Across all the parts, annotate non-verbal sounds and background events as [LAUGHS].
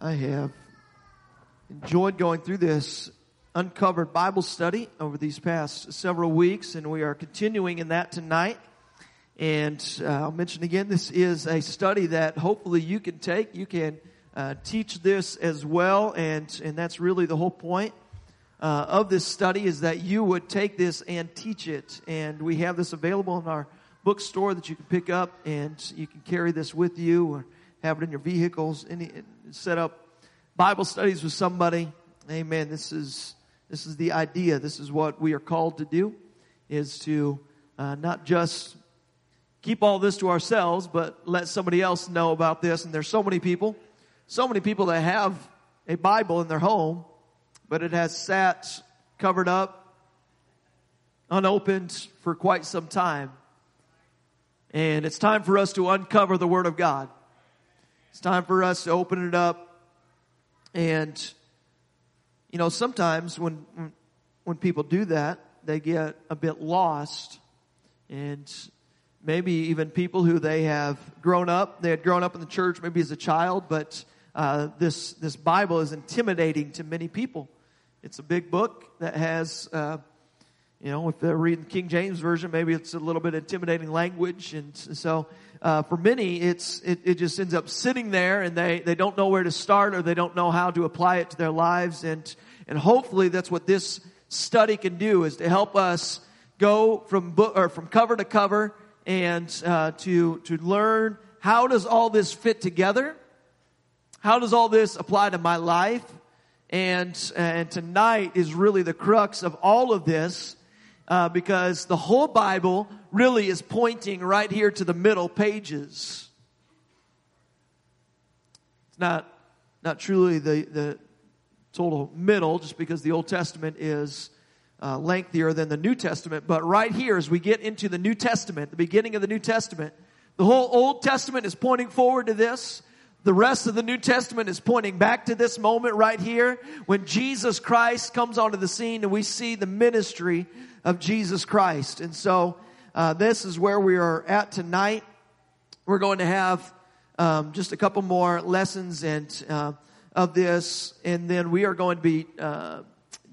I have enjoyed going through this uncovered Bible study over these past several weeks, and we are continuing in that tonight. And uh, I'll mention again, this is a study that hopefully you can take. You can uh, teach this as well, and and that's really the whole point uh, of this study is that you would take this and teach it. And we have this available in our bookstore that you can pick up, and you can carry this with you or have it in your vehicles. Any set up Bible studies with somebody. Amen. This is this is the idea. This is what we are called to do: is to uh, not just keep all this to ourselves, but let somebody else know about this. And there's so many people, so many people that have a Bible in their home, but it has sat covered up, unopened for quite some time. And it's time for us to uncover the Word of God. It's time for us to open it up. And, you know, sometimes when, when people do that, they get a bit lost. And maybe even people who they have grown up, they had grown up in the church maybe as a child, but uh, this, this Bible is intimidating to many people. It's a big book that has, uh, you know, if they're reading the King James Version, maybe it's a little bit intimidating language. And so uh, for many, it's it, it just ends up sitting there, and they they don't know where to start, or they don't know how to apply it to their lives, and and hopefully that's what this study can do is to help us go from book or from cover to cover and uh, to to learn how does all this fit together, how does all this apply to my life, and and tonight is really the crux of all of this uh, because the whole Bible really is pointing right here to the middle pages. It's not, not truly the, the total middle, just because the Old Testament is uh, lengthier than the New Testament. But right here, as we get into the New Testament, the beginning of the New Testament, the whole Old Testament is pointing forward to this. The rest of the New Testament is pointing back to this moment right here when Jesus Christ comes onto the scene and we see the ministry of Jesus Christ. And so, uh, this is where we are at tonight. We're going to have um, just a couple more lessons and uh, of this, and then we are going to be uh,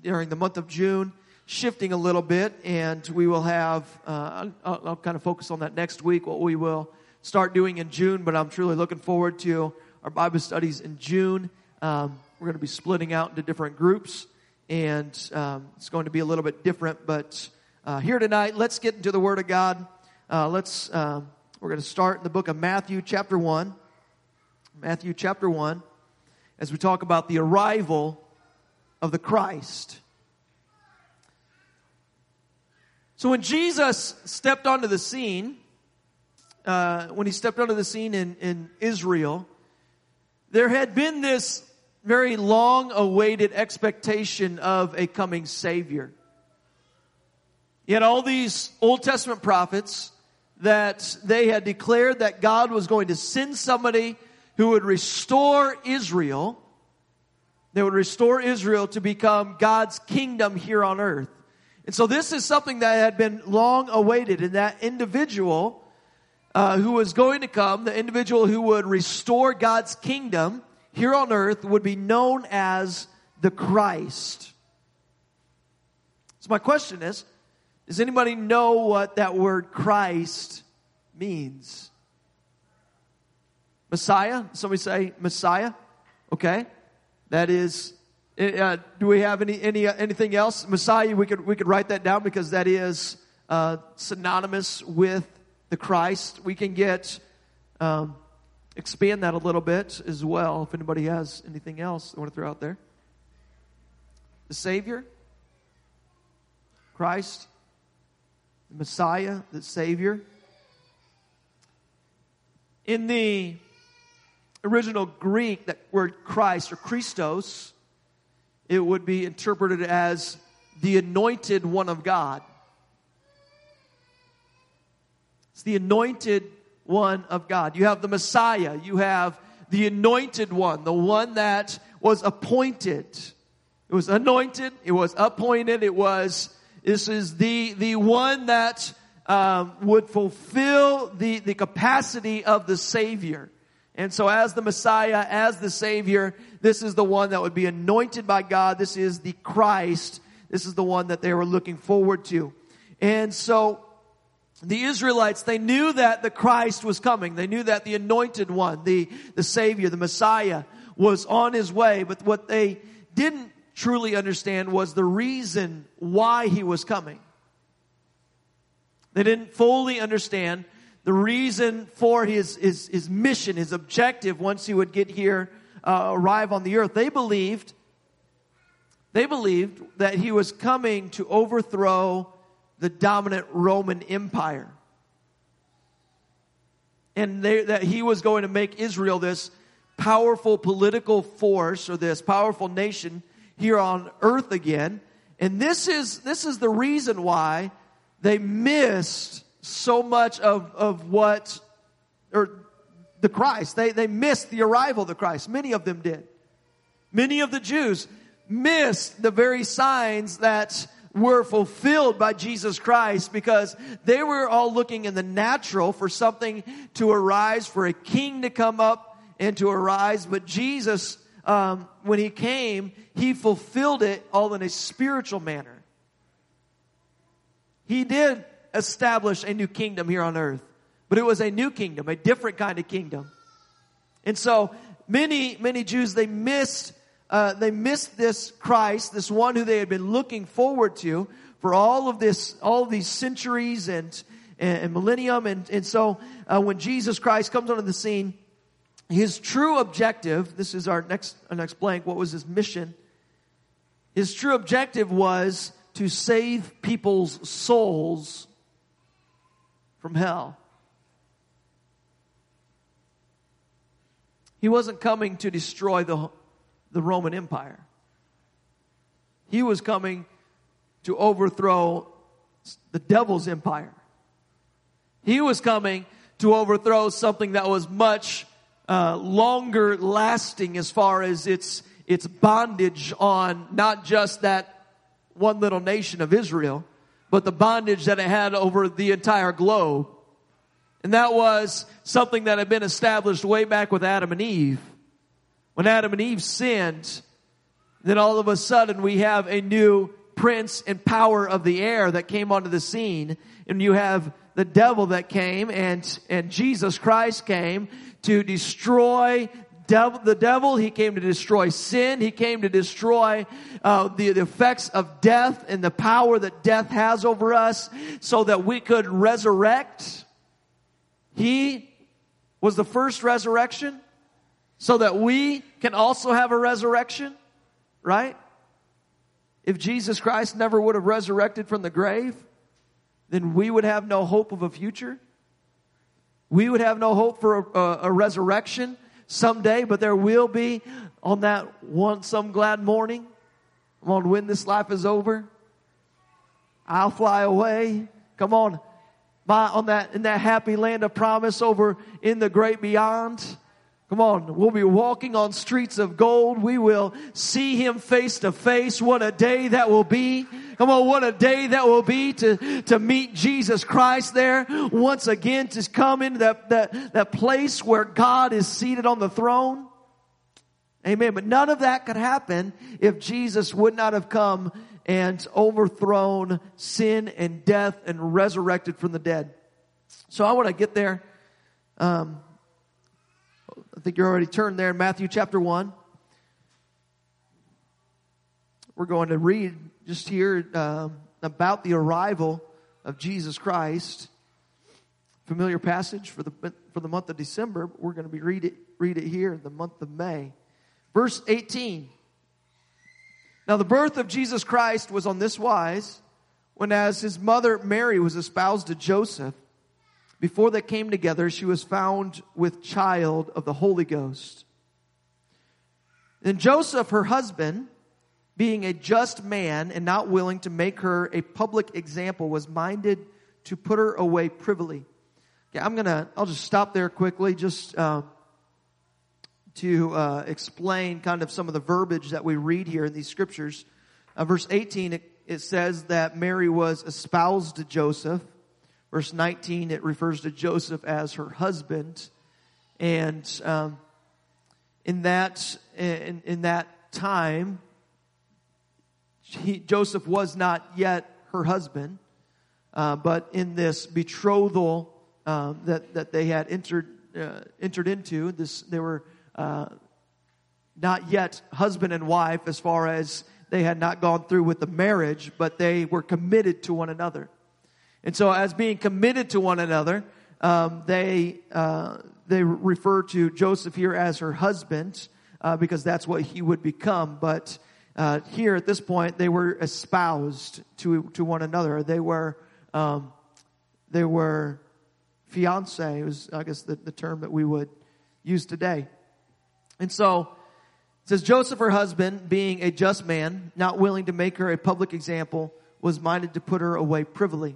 during the month of June shifting a little bit, and we will have. Uh, I'll, I'll kind of focus on that next week. What we will start doing in June, but I'm truly looking forward to our Bible studies in June. Um, we're going to be splitting out into different groups and um, it's going to be a little bit different. But uh, here tonight, let's get into the Word of God. Uh, let's uh, we're going to start in the book of Matthew, chapter one. Matthew, chapter one, as we talk about the arrival of the Christ. So when Jesus stepped onto the scene, uh, when he stepped onto the scene in, in Israel, there had been this very long awaited expectation of a coming Savior. Yet all these Old Testament prophets that they had declared that God was going to send somebody who would restore Israel. They would restore Israel to become God's kingdom here on earth. And so this is something that had been long awaited and that individual uh, who was going to come, the individual who would restore God's kingdom, here on earth would be known as the Christ. So my question is, does anybody know what that word Christ means? Messiah? Somebody say Messiah? Okay. That is, eh, uh, do we have any, any, uh, anything else? Messiah, we could, we could write that down because that is, uh, synonymous with the Christ. We can get, um, expand that a little bit as well if anybody has anything else they want to throw out there. The Savior, Christ, the Messiah, the Savior. In the original Greek, that word Christ or Christos, it would be interpreted as the anointed one of God. It's the anointed one of God. You have the Messiah. You have the anointed one, the one that was appointed. It was anointed. It was appointed. It was, this is the, the one that um, would fulfill the, the capacity of the Savior. And so as the Messiah, as the Savior, this is the one that would be anointed by God. This is the Christ. This is the one that they were looking forward to. And so the Israelites, they knew that the Christ was coming. They knew that the anointed one, the, the Savior, the Messiah was on his way. But what they didn't truly understand was the reason why he was coming. They didn't fully understand the reason for his, his, his mission, his objective once he would get here, uh, arrive on the earth. They believed, they believed that he was coming to overthrow the dominant Roman Empire. And they, that he was going to make Israel this powerful political force or this powerful nation here on earth again. And this is, this is the reason why they missed so much of, of what, or the Christ. They, they missed the arrival of the Christ. Many of them did. Many of the Jews missed the very signs that were fulfilled by Jesus Christ because they were all looking in the natural for something to arise, for a king to come up and to arise. But Jesus, um, when he came, he fulfilled it all in a spiritual manner. He did establish a new kingdom here on earth, but it was a new kingdom, a different kind of kingdom. And so many, many Jews, they missed, uh, they missed this Christ, this one who they had been looking forward to for all of this, all of these centuries and, and, and millennium. And, and so uh, when Jesus Christ comes onto the scene, his true objective, this is our next, our next blank, what was his mission? His true objective was to save people's souls from hell. He wasn't coming to destroy the, the Roman Empire. He was coming to overthrow the devil's empire. He was coming to overthrow something that was much uh, longer lasting as far as its its bondage on not just that one little nation of Israel, but the bondage that it had over the entire globe. And that was something that had been established way back with Adam and Eve. When Adam and Eve sinned, then all of a sudden we have a new prince and power of the air that came onto the scene. And you have the devil that came and, and Jesus Christ came to destroy devil, the devil. He came to destroy sin. He came to destroy uh, the, the effects of death and the power that death has over us so that we could resurrect. He was the first resurrection so that we can also have a resurrection, right? If Jesus Christ never would have resurrected from the grave, then we would have no hope of a future. We would have no hope for a, a, a resurrection someday, but there will be on that one some glad morning. On, when this life is over, I'll fly away. Come on, by on that in that happy land of promise over in the great beyond. Come on, we'll be walking on streets of gold. We will see him face to face. What a day that will be. Come on, what a day that will be to, to meet Jesus Christ there once again to come into that, that, that place where God is seated on the throne. Amen. But none of that could happen if Jesus would not have come and overthrown sin and death and resurrected from the dead. So I want to get there. Um, I think you're already turned there in Matthew chapter 1. We're going to read just here uh, about the arrival of Jesus Christ. Familiar passage for the, for the month of December. We're going to be read it, read it here in the month of May. Verse 18. Now the birth of Jesus Christ was on this wise, when as his mother Mary was espoused to Joseph, before they came together, she was found with child of the Holy Ghost. Then Joseph, her husband, being a just man and not willing to make her a public example, was minded to put her away privily. Okay, I'm gonna, I'll just stop there quickly, just uh, to uh, explain kind of some of the verbiage that we read here in these scriptures. Uh, verse 18, it, it says that Mary was espoused to Joseph. Verse 19, it refers to Joseph as her husband. And um, in that in, in that time, he, Joseph was not yet her husband, uh, but in this betrothal um, that that they had entered uh, entered into, this they were uh, not yet husband and wife as far as they had not gone through with the marriage, but they were committed to one another. And so, as being committed to one another, um, they uh, they refer to Joseph here as her husband uh, because that's what he would become. But uh, here at this point, they were espoused to to one another. They were um, they were fiance. It was, I guess, the, the term that we would use today. And so it says Joseph, her husband, being a just man, not willing to make her a public example, was minded to put her away privily.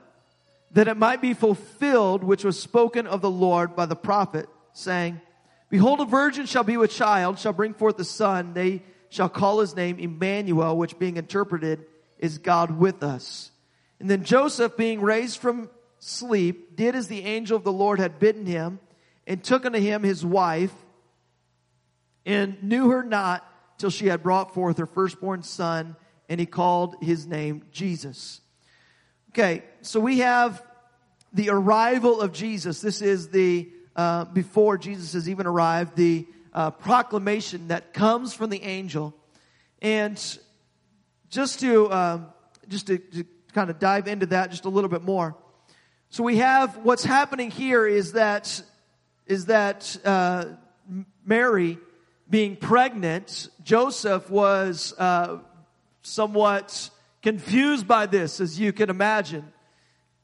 that it might be fulfilled which was spoken of the Lord by the prophet, saying, Behold, a virgin shall be with child, shall bring forth a son, they shall call his name Emmanuel, which being interpreted is God with us. And then Joseph, being raised from sleep, did as the angel of the Lord had bidden him, and took unto him his wife, and knew her not till she had brought forth her firstborn son, and he called his name Jesus. Okay, so we have the arrival of Jesus. This is the, uh, before Jesus has even arrived, the uh, proclamation that comes from the angel. And just to, uh, just to, to kind of dive into that just a little bit more. So we have what's happening here is that, is that, uh, Mary being pregnant, Joseph was, uh, somewhat confused by this, as you can imagine,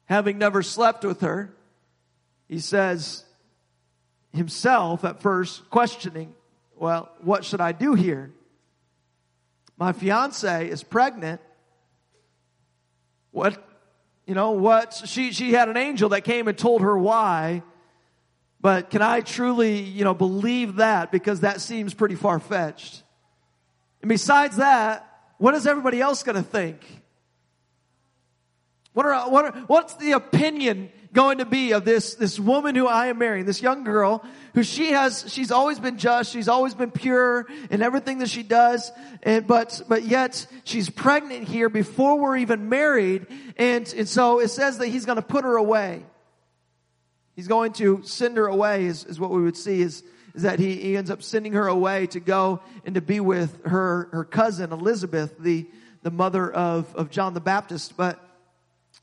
having never slept with her. He says himself at first questioning, well, what should I do here? My fiance is pregnant. What, you know, what, she, she had an angel that came and told her why, but can I truly, you know, believe that because that seems pretty far fetched? And besides that, what is everybody else going to think? What are, what are, what's the opinion going to be of this, this woman who I am marrying, this young girl who she has, she's always been just, she's always been pure in everything that she does, and, but, but yet she's pregnant here before we're even married, and, and so it says that he's going to put her away. He's going to send her away is, is what we would see is, is that he, he ends up sending her away to go and to be with her, her cousin Elizabeth, the, the mother of, of John the Baptist. But,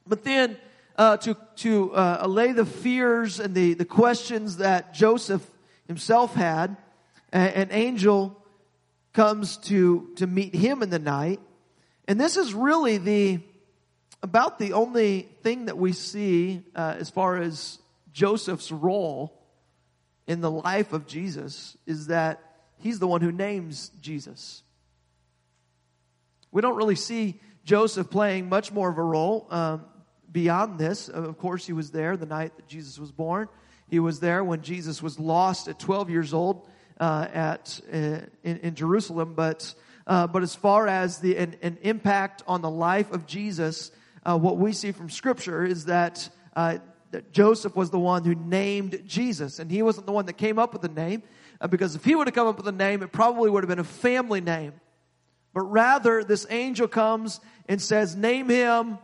but then, uh, to, to uh, allay the fears and the, the questions that Joseph himself had, an angel comes to, to meet him in the night. And this is really the, about the only thing that we see uh, as far as Joseph's role in the life of Jesus is that he's the one who names Jesus. We don't really see Joseph playing much more of a role um, beyond this. Of course, he was there the night that Jesus was born. He was there when Jesus was lost at 12 years old uh, at uh, in, in, Jerusalem. But uh, but as far as the an, an, impact on the life of Jesus, uh, what we see from Scripture is that uh, that Joseph was the one who named Jesus. And he wasn't the one that came up with the name, uh, because if he would have come up with a name, it probably would have been a family name. But rather, this angel comes and says, name him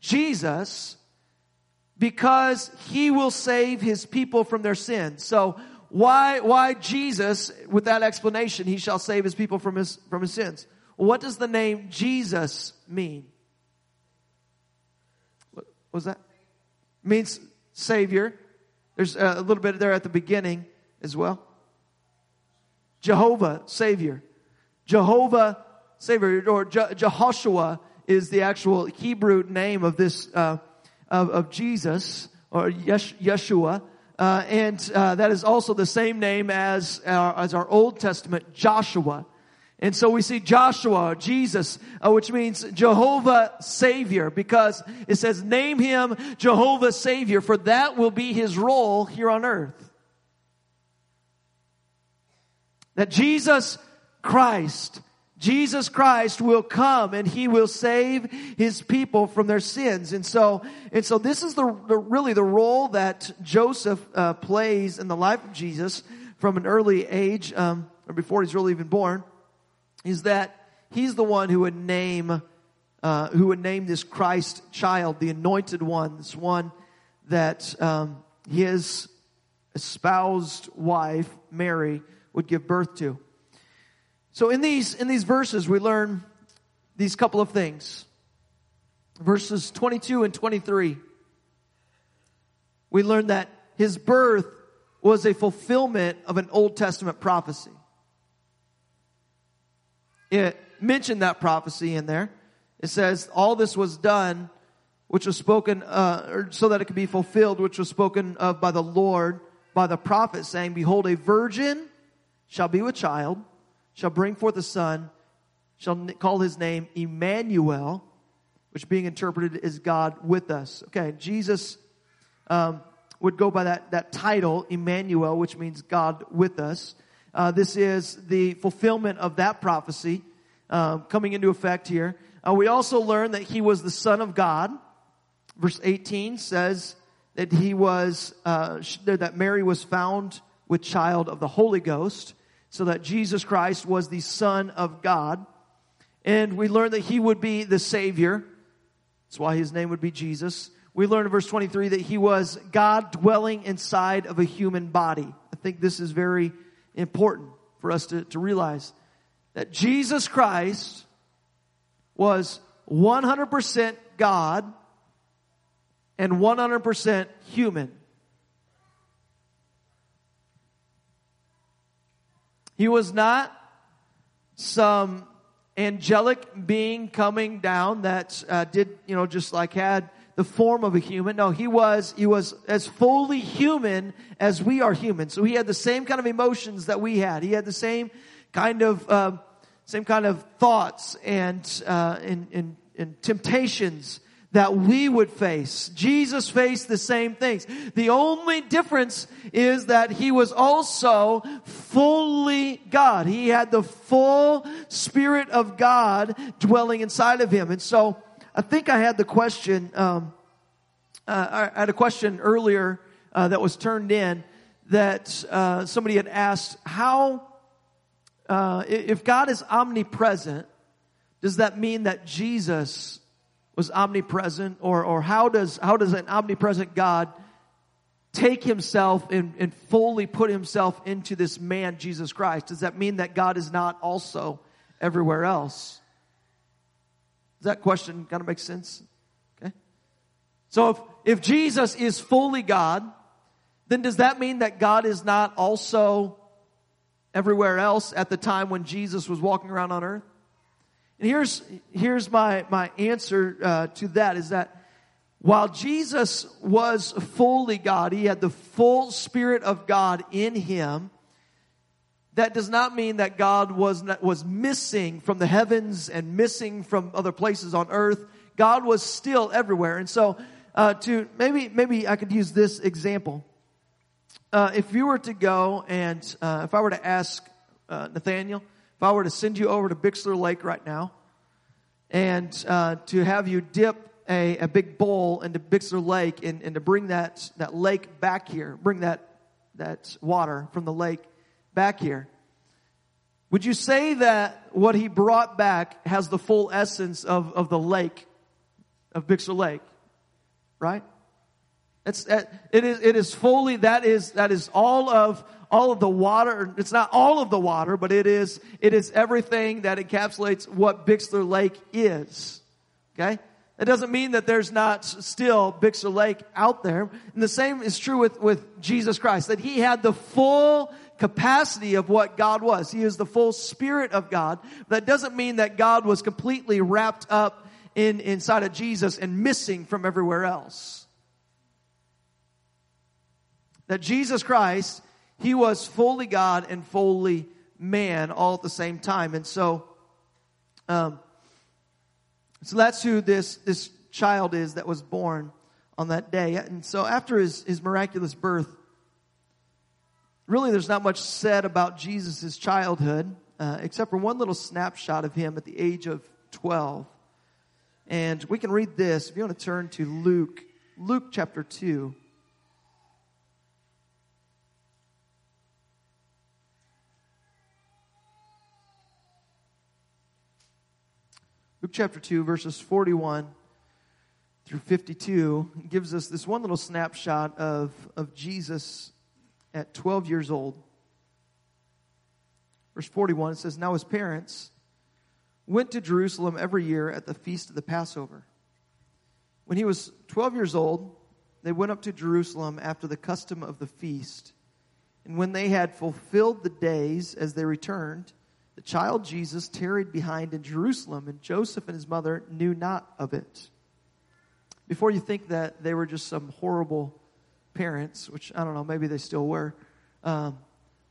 Jesus, because he will save his people from their sins. So, why, why Jesus, with that explanation, he shall save his people from his, from his sins? what does the name Jesus mean? What was that? Means Savior. There's a little bit there at the beginning as well. Jehovah, Savior. Jehovah, Savior, or Je- Jehoshua is the actual Hebrew name of this, uh, of, of, Jesus, or Yesh- Yeshua. Uh, and uh, that is also the same name as, uh, as our Old Testament Joshua. And so we see Joshua, Jesus, uh, which means Jehovah Savior, because it says, name him Jehovah Savior, for that will be his role here on earth. That Jesus Christ Jesus Christ will come and he will save his people from their sins. And so, and so this is the, the really the role that Joseph uh, plays in the life of Jesus from an early age, um, or before he's really even born, is that he's the one who would name, uh, who would name this Christ child, the anointed one, this one that um, his espoused wife Mary would give birth to. So in these, in these verses, we learn these couple of things. Verses 22 and 23. We learn that his birth was a fulfillment of an Old Testament prophecy. It mentioned that prophecy in there. It says, all this was done, which was spoken, uh, so that it could be fulfilled, which was spoken of by the Lord, by the prophet, saying, Behold, a virgin shall be with child shall bring forth a son, shall call his name Emmanuel, which being interpreted is God with us. Okay, Jesus um, would go by that, that title, Emmanuel, which means God with us. Uh, this is the fulfillment of that prophecy uh, coming into effect here. Uh, we also learn that he was the Son of God. Verse 18 says that he was, uh, that Mary was found with child of the Holy Ghost so that Jesus Christ was the Son of God. And we learned that he would be the Savior. That's why his name would be Jesus. We learn in verse 23 that he was God dwelling inside of a human body. I think this is very important for us to, to realize that Jesus Christ was 100% God and 100% human. He was not some angelic being coming down that uh, did, you know, just like had the form of a human. No, he was, he was as fully human as we are human. So he had the same kind of emotions that we had. He had the same kind of, um, same kind of thoughts and, uh, and, and, and temptations that we would face. Jesus faced the same things. The only difference is that he was also fully God. He had the full Spirit of God dwelling inside of him. And so I think I had the question, um, uh, I had a question earlier uh, that was turned in that uh, somebody had asked, how, uh, if God is omnipresent, does that mean that Jesus was omnipresent or, or how does, how does an omnipresent God take himself and, and fully put himself into this man, Jesus Christ? Does that mean that God is not also everywhere else? That question kind of make sense? Okay. So if, if Jesus is fully God, then does that mean that God is not also everywhere else at the time when Jesus was walking around on earth? And here's, here's my, my answer uh, to that is that while Jesus was fully God, he had the full Spirit of God in him, that does not mean that God was, not, was missing from the heavens and missing from other places on earth. God was still everywhere. And so, uh, to maybe, maybe I could use this example. Uh, if you were to go and, uh, if I were to ask uh, Nathaniel, if I were to send you over to Bixler Lake right now and uh, to have you dip a, a big bowl into Bixler Lake and, and to bring that, that lake back here, bring that, that water from the lake back here, would you say that what he brought back has the full essence of, of the lake, of Bixler Lake? Right? It's, uh, it is, it is fully, that is, that is all of all of the water. It's not all of the water, but it is, it is everything that encapsulates what Bixler Lake is. Okay? That doesn't mean that there's not still Bixler Lake out there. And the same is true with, with Jesus Christ, that he had the full capacity of what God was. He is the full spirit of God. That doesn't mean that God was completely wrapped up in, inside of Jesus and missing from everywhere else. That Jesus Christ, he was fully God and fully man all at the same time. And so, um, so that's who this, this child is that was born on that day. And so after his, his miraculous birth, really there's not much said about Jesus' childhood, uh, except for one little snapshot of him at the age of 12. And we can read this if you want to turn to Luke, Luke chapter 2. Luke chapter 2, verses 41 through 52 gives us this one little snapshot of, of Jesus at 12 years old. Verse 41, it says, Now his parents went to Jerusalem every year at the feast of the Passover. When he was 12 years old, they went up to Jerusalem after the custom of the feast. And when they had fulfilled the days as they returned, the child Jesus tarried behind in Jerusalem, and Joseph and his mother knew not of it. Before you think that they were just some horrible parents, which I don't know, maybe they still were, um,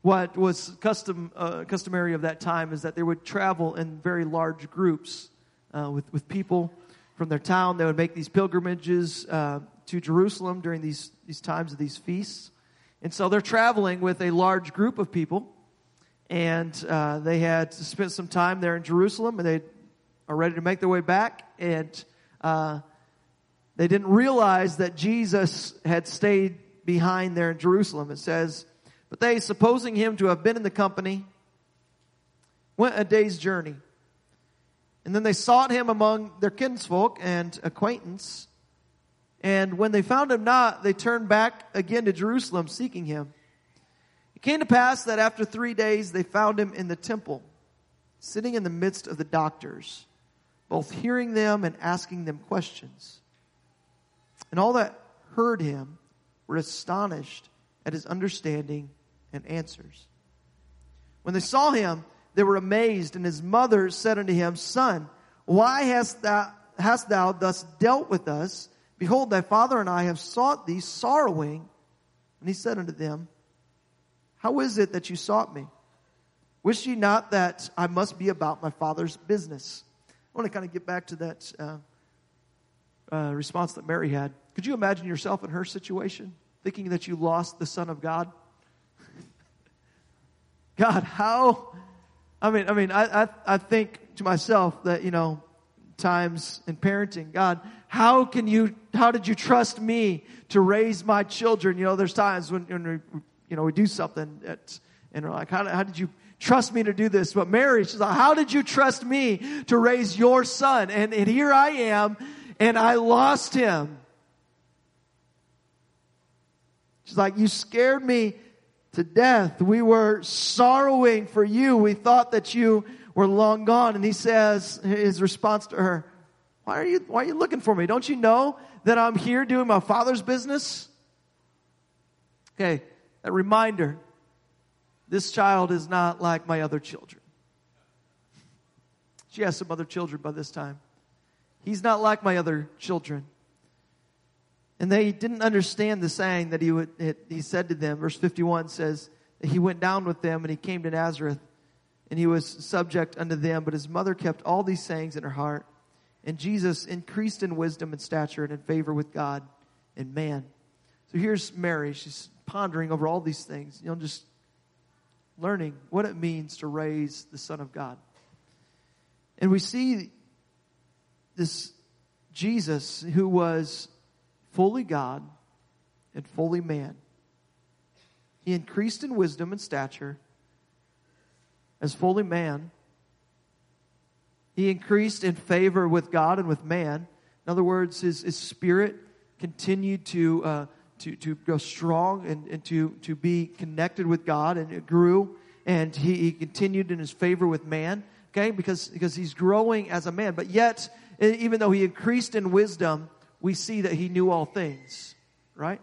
what was custom, uh, customary of that time is that they would travel in very large groups uh, with, with people from their town. They would make these pilgrimages uh, to Jerusalem during these, these times of these feasts. And so they're traveling with a large group of people and uh, they had spent some time there in Jerusalem, and they are ready to make their way back. And uh, they didn't realize that Jesus had stayed behind there in Jerusalem. It says, but they, supposing him to have been in the company, went a day's journey. And then they sought him among their kinsfolk and acquaintance. And when they found him not, they turned back again to Jerusalem, seeking him. It came to pass that after three days they found him in the temple, sitting in the midst of the doctors, both hearing them and asking them questions. And all that heard him were astonished at his understanding and answers. When they saw him, they were amazed, and his mother said unto him, Son, why hast thou, hast thou thus dealt with us? Behold, thy father and I have sought thee sorrowing. And he said unto them, how is it that you sought me? Wish ye not that I must be about my father's business? I want to kind of get back to that uh, uh, response that Mary had. Could you imagine yourself in her situation, thinking that you lost the Son of God? [LAUGHS] God, how? I mean, I mean, I, I, I think to myself that you know, times in parenting, God, how can you? How did you trust me to raise my children? You know, there's times when, when we you know, we do something that, and we're like, how, how did you trust me to do this? But Mary, she's like, how did you trust me to raise your son? And, and here I am, and I lost him. She's like, you scared me to death. We were sorrowing for you. We thought that you were long gone. And he says, his response to her, why are you, why are you looking for me? Don't you know that I'm here doing my father's business? Okay a reminder this child is not like my other children. She has some other children by this time. He's not like my other children. And they didn't understand the saying that he would, it, he said to them. Verse 51 says he went down with them and he came to Nazareth and he was subject unto them. But his mother kept all these sayings in her heart. And Jesus increased in wisdom and stature and in favor with God and man. So here's Mary. She's pondering over all these things, you know, just learning what it means to raise the Son of God. And we see this Jesus who was fully God and fully man. He increased in wisdom and stature as fully man. He increased in favor with God and with man. In other words, his, his spirit continued to uh, to, to go strong and, and to, to be connected with God, and it grew, and he, he continued in his favor with man, okay, because, because he's growing as a man. But yet, even though he increased in wisdom, we see that he knew all things, right?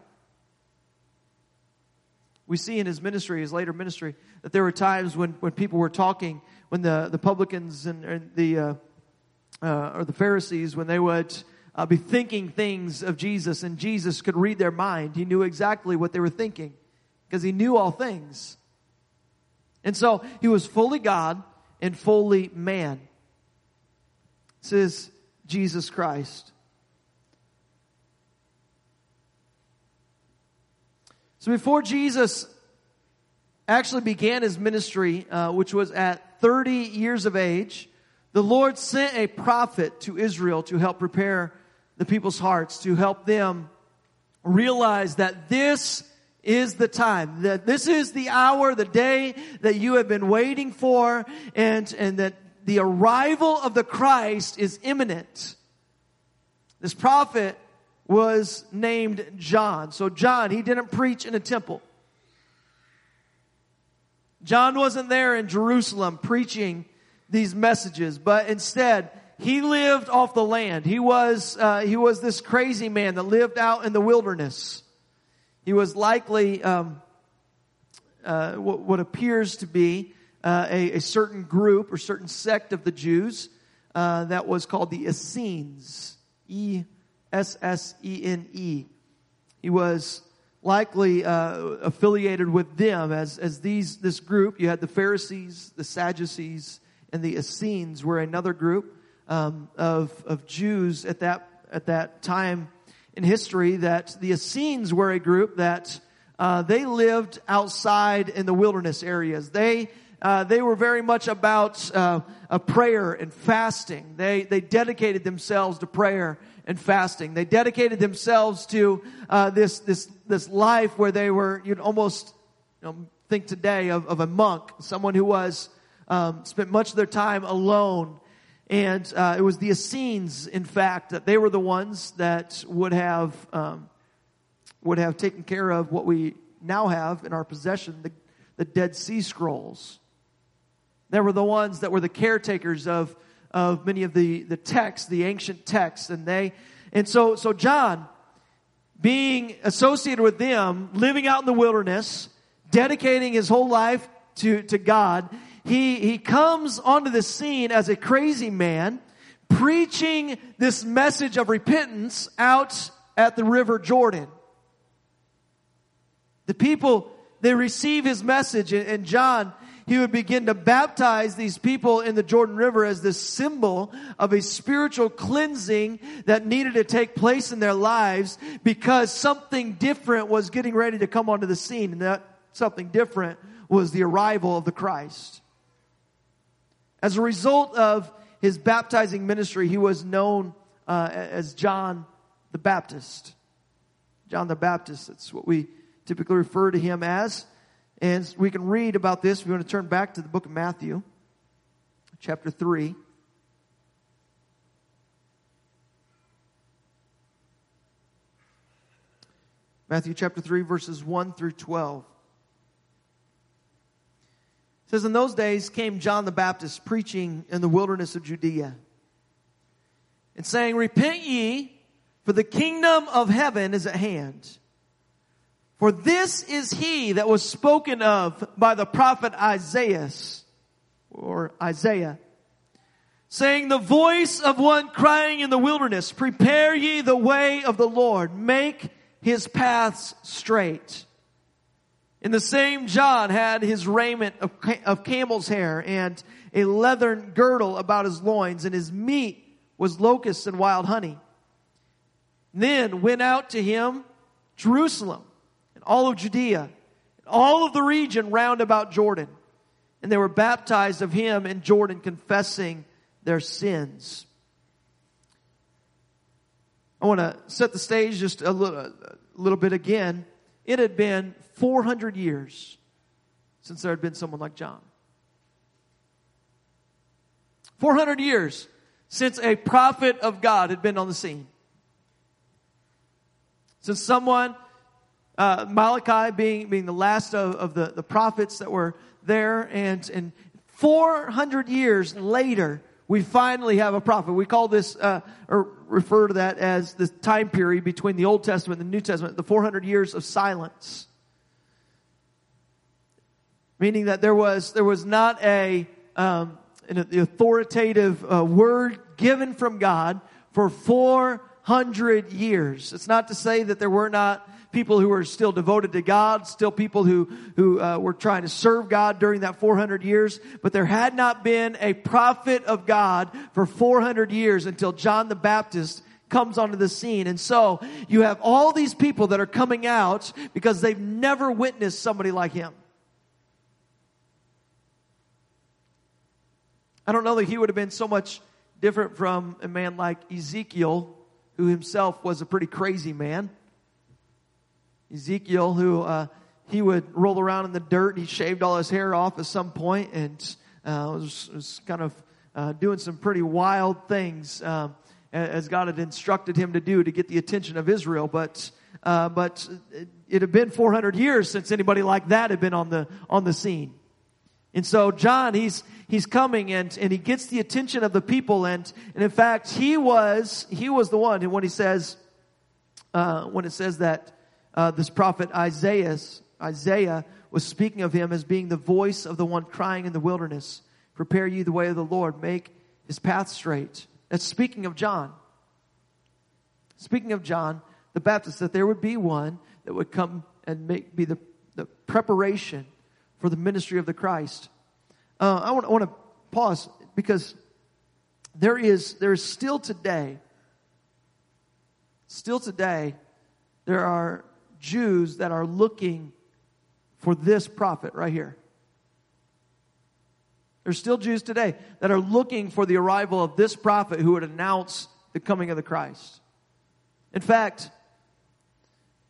We see in his ministry, his later ministry, that there were times when, when people were talking, when the, the publicans and, and the, uh, uh, or the Pharisees, when they would uh, be thinking things of Jesus, and Jesus could read their mind. He knew exactly what they were thinking. because he knew all things. And so he was fully God and fully man. This is Jesus Christ. So before Jesus actually began his ministry, uh, which was at 30 years of age, the Lord sent a prophet to Israel to help prepare the people's hearts, to help them realize that this is the time, that this is the hour, the day that you have been waiting for, and, and that the arrival of the Christ is imminent. This prophet was named John. So John, he didn't preach in a temple. John wasn't there in Jerusalem preaching these messages, but instead he lived off the land. He was uh, he was this crazy man that lived out in the wilderness. He was likely um, uh, what, what, appears to be uh, a, a, certain group or certain sect of the Jews uh, that was called the Essenes. E S S E N E. He was likely uh, affiliated with them as as these this group. You had the Pharisees, the Sadducees, and the Essenes were another group um, of of Jews at that at that time in history. That the Essenes were a group that uh, they lived outside in the wilderness areas. They uh, they were very much about uh, a prayer and fasting. They they dedicated themselves to prayer and fasting. They dedicated themselves to uh, this this this life where they were you'd almost you know, think today of, of a monk, someone who was um, spent much of their time alone. And uh, it was the Essenes, in fact, that they were the ones that would have um, would have taken care of what we now have in our possession, the, the Dead Sea Scrolls. They were the ones that were the caretakers of of many of the, the texts, the ancient texts. And they, and so, so John, being associated with them, living out in the wilderness, dedicating his whole life to, to God, he, he comes onto the scene as a crazy man, preaching this message of repentance out at the river Jordan. The people, they receive his message and John, he would begin to baptize these people in the Jordan River as this symbol of a spiritual cleansing that needed to take place in their lives because something different was getting ready to come onto the scene. And that something different was the arrival of the Christ. As a result of his baptizing ministry, he was known uh, as John the Baptist. John the Baptist, that's what we typically refer to him as. And we can read about this. You want to turn back to the book of Matthew, chapter 3. Matthew chapter 3, verses 1 through 12. It says, In those days came John the Baptist preaching in the wilderness of Judea and saying, Repent ye, for the kingdom of heaven is at hand. For this is he that was spoken of by the prophet Isaiah, or Isaiah, saying, the voice of one crying in the wilderness, prepare ye the way of the Lord, make his paths straight. In the same John had his raiment of, of camel's hair and a leathern girdle about his loins, and his meat was locusts and wild honey. Then went out to him Jerusalem all of Judea, all of the region round about Jordan. And they were baptized of him in Jordan, confessing their sins. I want to set the stage just a little, a little bit again. It had been 400 years since there had been someone like John. 400 years since a prophet of God had been on the scene. Since someone uh, Malachi being, being the last of, of the, the prophets that were there. And, and 400 years later, we finally have a prophet. We call this, uh, or refer to that as the time period between the Old Testament and the New Testament, the 400 years of silence. Meaning that there was, there was not a, um, an, the authoritative uh, word given from God for 400 400 years. It's not to say that there were not people who were still devoted to God, still people who, who uh, were trying to serve God during that 400 years, but there had not been a prophet of God for 400 years until John the Baptist comes onto the scene. And so you have all these people that are coming out because they've never witnessed somebody like him. I don't know that he would have been so much different from a man like Ezekiel, who himself was a pretty crazy man. Ezekiel, who uh, he would roll around in the dirt. He shaved all his hair off at some point and uh, was, was, kind of uh, doing some pretty wild things um, as God had instructed him to do to get the attention of Israel. But uh, but it had been 400 years since anybody like that had been on the on the scene. And so John, he's, he's coming and, and he gets the attention of the people. And, and in fact, he was, he was the one. And when he says, uh, when it says that, uh, this prophet Isaiah, Isaiah was speaking of him as being the voice of the one crying in the wilderness, prepare ye the way of the Lord, make his path straight. That's speaking of John. Speaking of John the Baptist, that there would be one that would come and make, be the, the preparation for the ministry of the Christ. Uh, I, want, to pause because there is there is still today, still today, there are Jews that are looking for this prophet right here. There's still Jews today that are looking for the arrival of this prophet who would announce the coming of the Christ. In fact,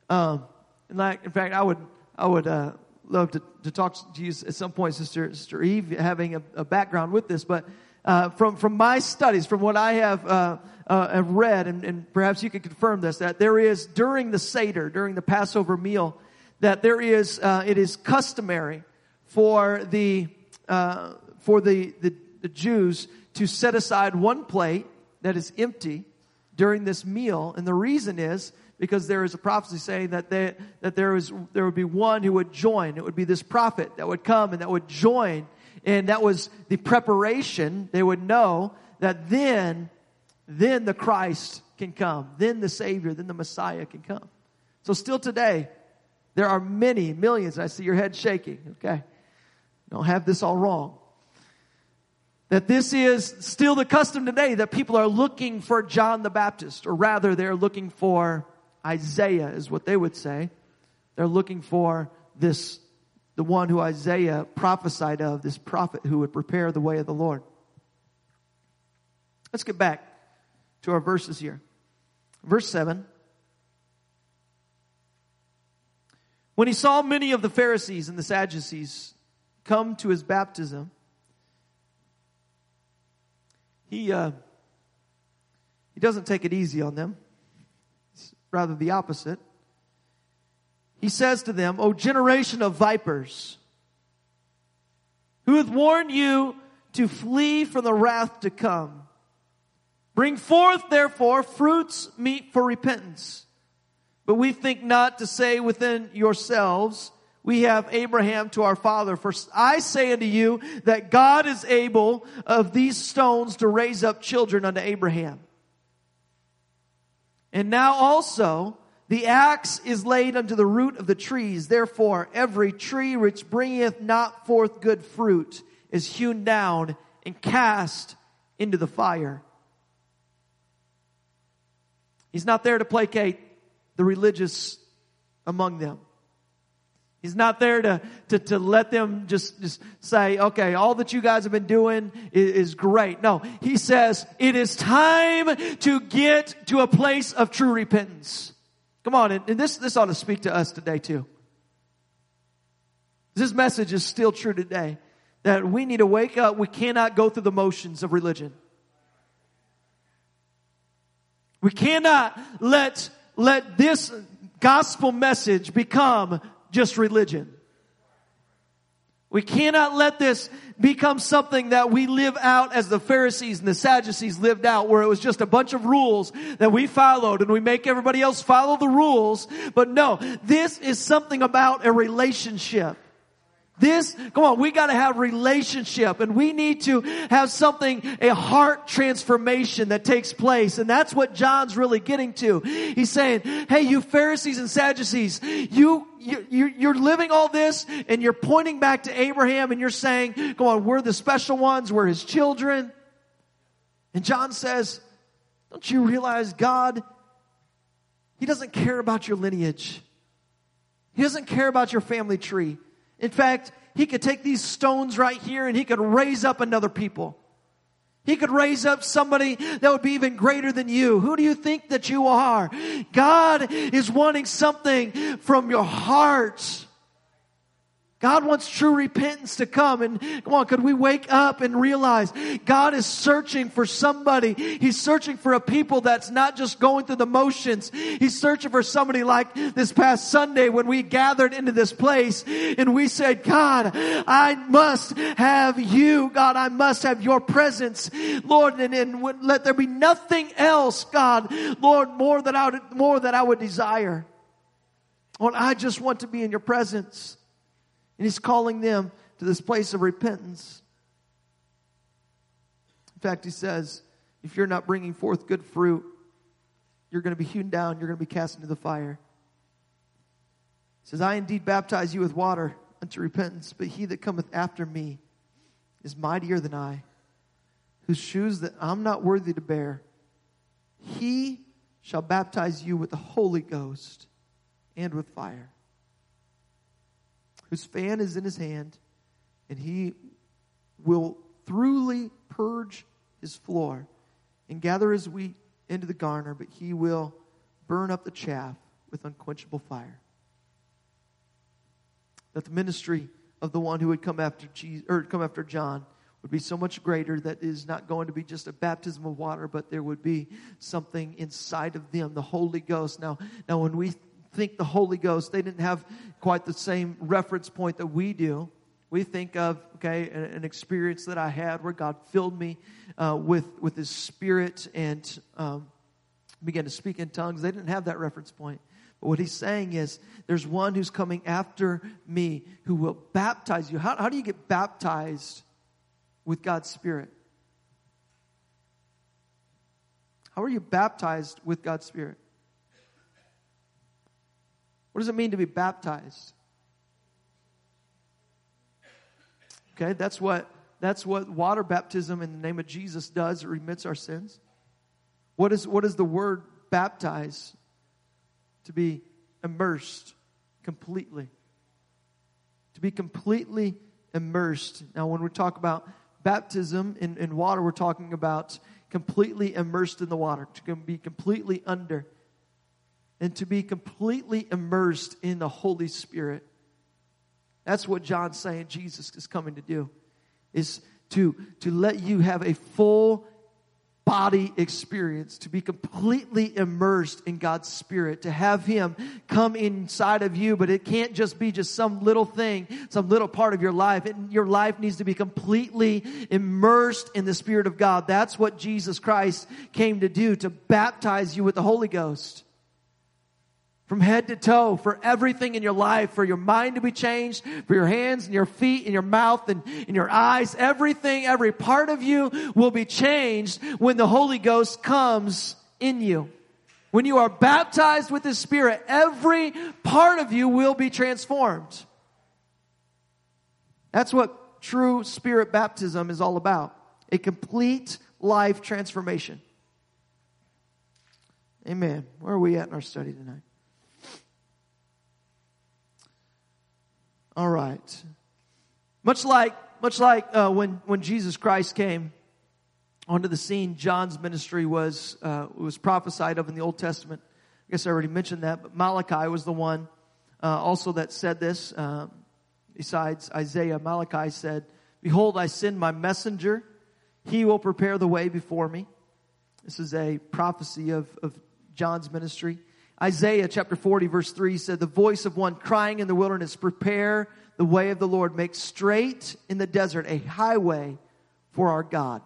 um, in fact, I would I would uh, love to, to talk to you at some point, Sister, Sister Eve, having a, a background with this, but uh, from, from my studies, from what I have, uh, uh, read, and, and perhaps you can confirm this, that there is during the Seder, during the Passover meal, that there is, uh, it is customary for the, uh, for the, the, the Jews to set aside one plate that is empty during this meal. And the reason is because there is a prophecy saying that, they, that there, is, there would be one who would join. It would be this prophet that would come and that would join. And that was the preparation. They would know that then, then the Christ can come. Then the Savior, then the Messiah can come. So still today, there are many, millions. I see your head shaking. Okay. Don't have this all wrong that this is still the custom today that people are looking for John the Baptist, or rather, they're looking for Isaiah is what they would say. They're looking for this, the one who Isaiah prophesied of, this prophet who would prepare the way of the Lord. Let's get back to our verses here. Verse 7. When he saw many of the Pharisees and the Sadducees come to his baptism, he, uh, he doesn't take it easy on them rather the opposite. He says to them, O generation of vipers, who hath warned you to flee from the wrath to come? Bring forth, therefore, fruits meet for repentance. But we think not to say within yourselves, we have Abraham to our father. For I say unto you that God is able of these stones to raise up children unto Abraham. And now also the axe is laid unto the root of the trees. Therefore, every tree which bringeth not forth good fruit is hewn down and cast into the fire. He's not there to placate the religious among them. He's not there to, to, to let them just, just say, okay, all that you guys have been doing is, is great. No, he says it is time to get to a place of true repentance. Come on, and, and this, this ought to speak to us today too. This message is still true today that we need to wake up. We cannot go through the motions of religion. We cannot let, let this gospel message become just religion. We cannot let this become something that we live out as the Pharisees and the Sadducees lived out, where it was just a bunch of rules that we followed and we make everybody else follow the rules. But no, this is something about a relationship. This, come on, we gotta have relationship and we need to have something, a heart transformation that takes place. And that's what John's really getting to. He's saying, hey, you Pharisees and Sadducees, you, you, you're living all this and you're pointing back to Abraham and you're saying, come on, we're the special ones, we're his children. And John says, don't you realize God, he doesn't care about your lineage. He doesn't care about your family tree. In fact, he could take these stones right here and he could raise up another people. He could raise up somebody that would be even greater than you. Who do you think that you are? God is wanting something from your heart. God wants true repentance to come. And come on, could we wake up and realize God is searching for somebody. He's searching for a people that's not just going through the motions. He's searching for somebody like this past Sunday when we gathered into this place and we said, God, I must have you. God, I must have your presence. Lord, and, and let there be nothing else, God, Lord, more that I would, more that I would desire. Lord, I just want to be in your presence. And he's calling them to this place of repentance. In fact, he says, if you're not bringing forth good fruit, you're going to be hewn down, you're going to be cast into the fire. He says, I indeed baptize you with water unto repentance, but he that cometh after me is mightier than I, whose shoes that I'm not worthy to bear. He shall baptize you with the Holy Ghost and with fire whose fan is in his hand, and he will thoroughly purge his floor and gather his wheat into the garner, but he will burn up the chaff with unquenchable fire. That the ministry of the one who would come after Jesus, or come after John would be so much greater that is not going to be just a baptism of water, but there would be something inside of them, the Holy Ghost. Now, now when we think the Holy Ghost, they didn't have quite the same reference point that we do. We think of, okay, an, experience that I had where God filled me uh, with, with His Spirit and um, began to speak in tongues. They didn't have that reference point. But what He's saying is, there's one who's coming after me who will baptize you. How, how do you get baptized with God's Spirit? How are you baptized with God's Spirit? What does it mean to be baptized? Okay, that's what that's what water baptism in the name of Jesus does. It remits our sins. What is what is the word baptize? To be immersed completely. To be completely immersed. Now, when we talk about baptism in, in water, we're talking about completely immersed in the water, to be completely under and to be completely immersed in the Holy Spirit. That's what John's saying Jesus is coming to do, is to, to let you have a full body experience, to be completely immersed in God's Spirit, to have Him come inside of you, but it can't just be just some little thing, some little part of your life. It, your life needs to be completely immersed in the Spirit of God. That's what Jesus Christ came to do, to baptize you with the Holy Ghost from head to toe for everything in your life, for your mind to be changed, for your hands and your feet and your mouth and, and your eyes. Everything, every part of you will be changed when the Holy Ghost comes in you. When you are baptized with the Spirit, every part of you will be transformed. That's what true Spirit baptism is all about. A complete life transformation. Amen. Where are we at in our study tonight? All right. Much like, much like uh, when, when Jesus Christ came onto the scene, John's ministry was, uh, was prophesied of in the Old Testament. I guess I already mentioned that, but Malachi was the one uh, also that said this. Uh, besides Isaiah, Malachi said, Behold, I send my messenger. He will prepare the way before me. This is a prophecy of, of John's ministry. Isaiah chapter 40 verse 3 said, the voice of one crying in the wilderness, prepare the way of the Lord, make straight in the desert a highway for our God.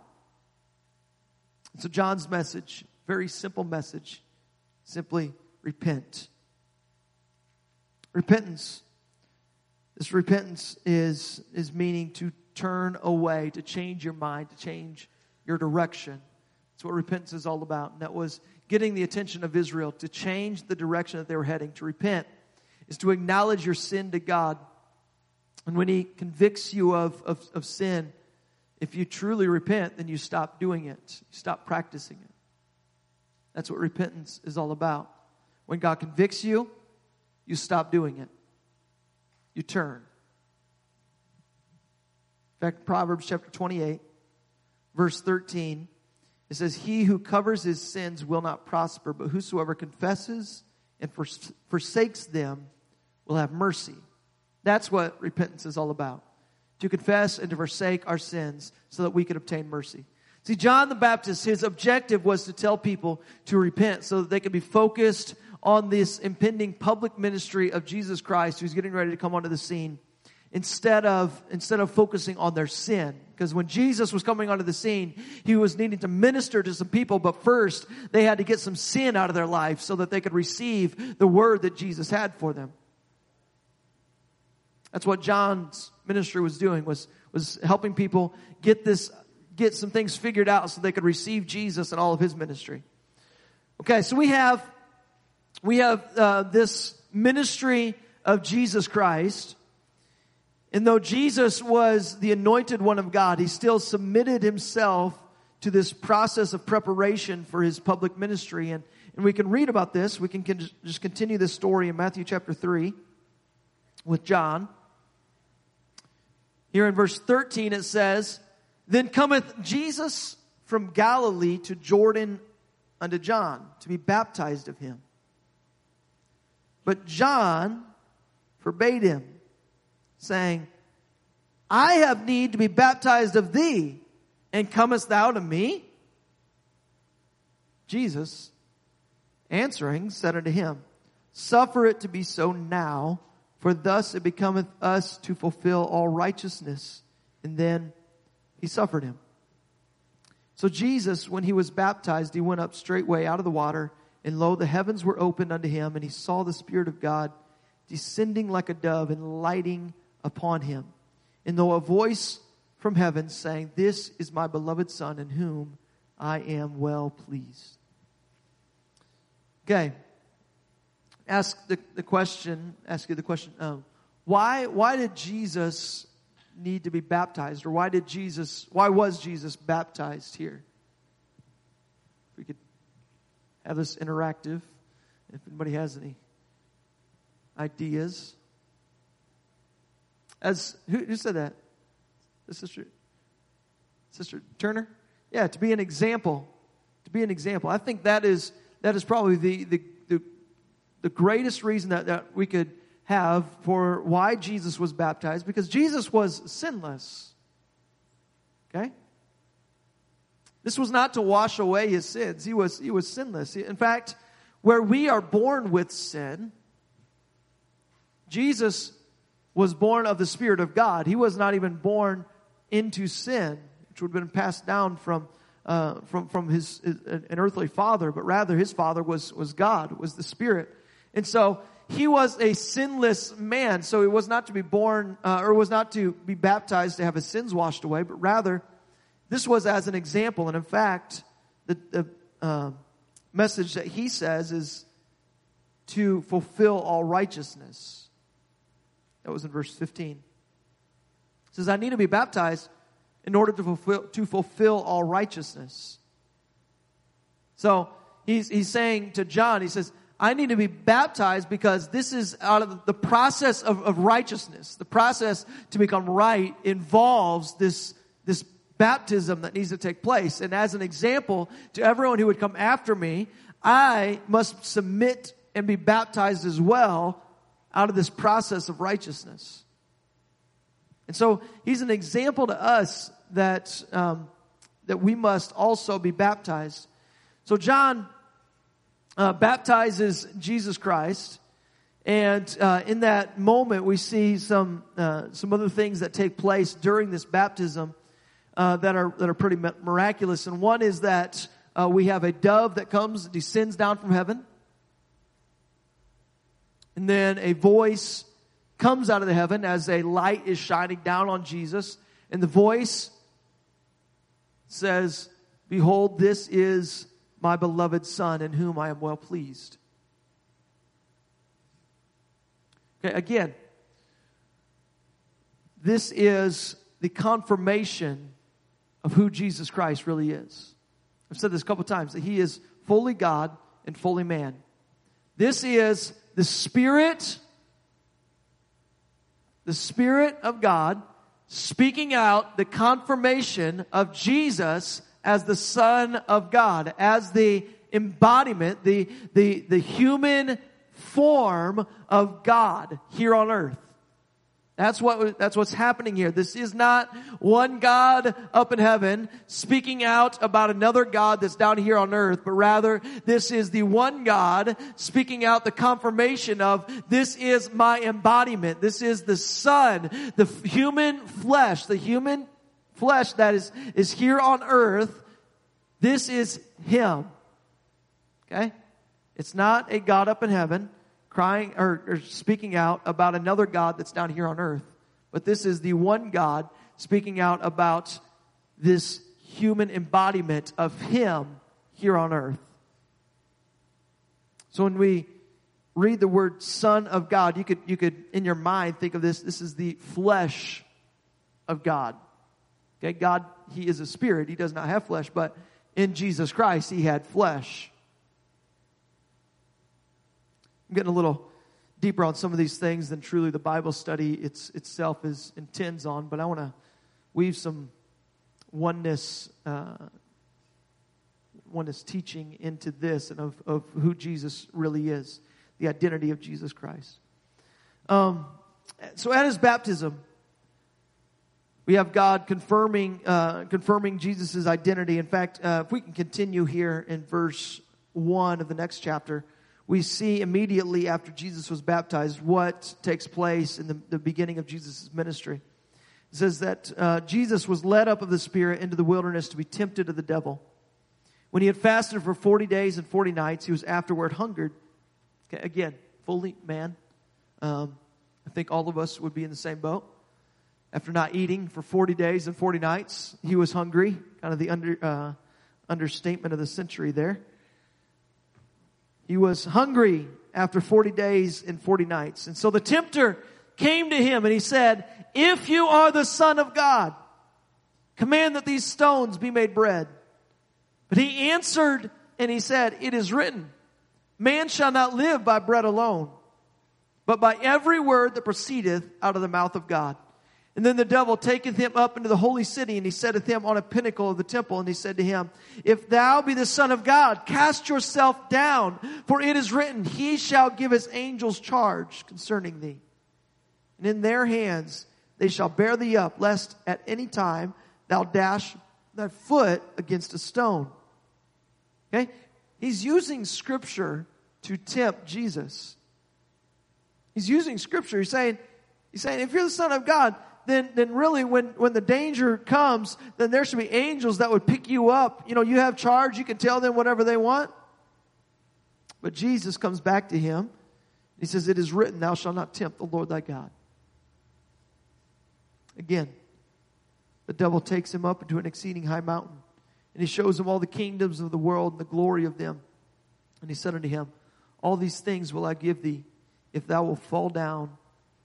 So John's message, very simple message, simply repent. Repentance This repentance is, is meaning to turn away, to change your mind, to change your direction. That's what repentance is all about. And that was getting the attention of Israel to change the direction that they were heading. To repent is to acknowledge your sin to God. And when He convicts you of, of, of sin, if you truly repent, then you stop doing it, you stop practicing it. That's what repentance is all about. When God convicts you, you stop doing it, you turn. In fact, Proverbs chapter 28, verse 13, it says, He who covers his sins will not prosper, but whosoever confesses and forsakes them will have mercy. That's what repentance is all about. To confess and to forsake our sins so that we can obtain mercy. See, John the Baptist, his objective was to tell people to repent so that they could be focused on this impending public ministry of Jesus Christ who's getting ready to come onto the scene instead of, instead of focusing on their sin. Because when Jesus was coming onto the scene, he was needing to minister to some people, but first they had to get some sin out of their life so that they could receive the word that Jesus had for them. That's what John's ministry was doing, was, was helping people get this, get some things figured out so they could receive Jesus and all of his ministry. Okay, so we have, we have, uh, this ministry of Jesus Christ and though Jesus was the anointed one of God, he still submitted himself to this process of preparation for his public ministry. And, and we can read about this. We can con- just continue this story in Matthew chapter 3 with John. Here in verse 13 it says, Then cometh Jesus from Galilee to Jordan unto John to be baptized of him. But John forbade him saying, I have need to be baptized of thee, and comest thou to me? Jesus, answering, said unto him, Suffer it to be so now, for thus it becometh us to fulfill all righteousness. And then he suffered him. So Jesus, when he was baptized, he went up straightway out of the water, and lo, the heavens were opened unto him, and he saw the Spirit of God descending like a dove and lighting upon him. And though a voice from heaven saying, This is my beloved Son in whom I am well pleased. Okay. Ask the, the question, ask you the question, um, why, why did Jesus need to be baptized? Or why did Jesus, why was Jesus baptized here? If we could have this interactive, if anybody has any ideas. As who, who said that? Sister, sister Turner. Yeah, to be an example. To be an example. I think that is that is probably the the the, the greatest reason that, that we could have for why Jesus was baptized because Jesus was sinless. Okay? This was not to wash away his sins. He was, he was sinless. In fact, where we are born with sin, Jesus was born of the Spirit of God. He was not even born into sin, which would have been passed down from, uh, from, from his, his, an earthly father, but rather his father was, was God, was the Spirit. And so he was a sinless man. So he was not to be born, uh, or was not to be baptized to have his sins washed away, but rather this was as an example. And in fact, the, the uh, message that he says is to fulfill all righteousness. That was in verse 15. It says, I need to be baptized in order to fulfill, to fulfill all righteousness. So he's, he's saying to John, he says, I need to be baptized because this is out of the process of, of righteousness. The process to become right involves this, this baptism that needs to take place. And as an example to everyone who would come after me, I must submit and be baptized as well out of this process of righteousness. And so he's an example to us that, um, that we must also be baptized. So John uh, baptizes Jesus Christ. And uh, in that moment, we see some uh, some other things that take place during this baptism uh, that are that are pretty miraculous. And one is that uh, we have a dove that comes descends down from heaven and then a voice comes out of the heaven as a light is shining down on Jesus. And the voice says, Behold, this is my beloved Son in whom I am well pleased. Okay, again, this is the confirmation of who Jesus Christ really is. I've said this a couple times that he is fully God and fully man. This is the Spirit, the Spirit of God speaking out the confirmation of Jesus as the Son of God, as the embodiment, the, the, the human form of God here on earth. That's what, that's what's happening here. This is not one God up in heaven speaking out about another God that's down here on earth, but rather this is the one God speaking out the confirmation of this is my embodiment. This is the Son, the human flesh, the human flesh that is, is here on earth. This is Him. Okay? It's not a God up in heaven crying or, or speaking out about another God that's down here on earth. But this is the one God speaking out about this human embodiment of Him here on earth. So when we read the word Son of God, you could, you could, in your mind, think of this. This is the flesh of God. Okay, God, He is a spirit. He does not have flesh, but in Jesus Christ, He had flesh. I'm getting a little deeper on some of these things than truly the Bible study it's, itself is intends on, but I want to weave some oneness, uh, oneness teaching into this and of, of who Jesus really is, the identity of Jesus Christ. Um, so at his baptism, we have God confirming uh, confirming Jesus' identity. In fact, uh, if we can continue here in verse one of the next chapter we see immediately after Jesus was baptized what takes place in the, the beginning of Jesus' ministry. It says that uh, Jesus was led up of the Spirit into the wilderness to be tempted of the devil. When he had fasted for 40 days and 40 nights, he was afterward hungered. Okay, again, fully man. Um, I think all of us would be in the same boat. After not eating for 40 days and 40 nights, he was hungry. Kind of the under, uh, understatement of the century there. He was hungry after 40 days and 40 nights. And so the tempter came to him and he said, if you are the son of God, command that these stones be made bread. But he answered and he said, it is written, man shall not live by bread alone, but by every word that proceedeth out of the mouth of God. And then the devil taketh him up into the holy city, and he setteth him on a pinnacle of the temple, and he said to him, If thou be the Son of God, cast yourself down, for it is written, He shall give his angels charge concerning thee. And in their hands they shall bear thee up, lest at any time thou dash thy foot against a stone. Okay? He's using scripture to tempt Jesus. He's using scripture. He's saying, he's saying, if you're the son of God, then, then really when, when the danger comes, then there should be angels that would pick you up. You know, you have charge, you can tell them whatever they want. But Jesus comes back to him. He says, It is written, Thou shalt not tempt the Lord thy God. Again, the devil takes him up into an exceeding high mountain, and he shows him all the kingdoms of the world and the glory of them. And he said unto him, All these things will I give thee, if thou wilt fall down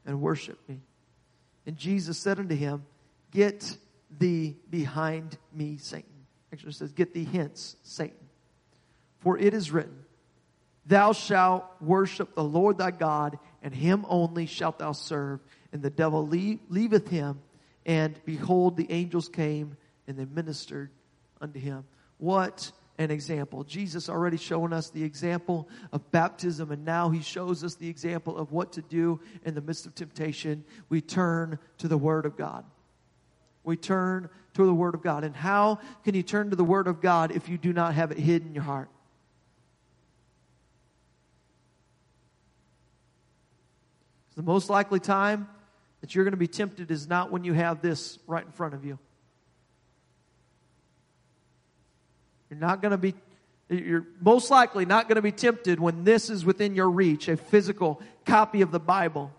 and worship me. And Jesus said unto him, Get thee behind me, Satan. Actually, says, Get thee hence, Satan. For it is written, Thou shalt worship the Lord thy God, and him only shalt thou serve. And the devil leave, leaveth him, and behold, the angels came and they ministered unto him. What an example. Jesus already shown us the example of baptism, and now he shows us the example of what to do in the midst of temptation. We turn to the Word of God. We turn to the Word of God. And how can you turn to the Word of God if you do not have it hid in your heart? The most likely time that you're going to be tempted is not when you have this right in front of you. You're not going to be, you're most likely not going to be tempted when this is within your reach, a physical copy of the Bible.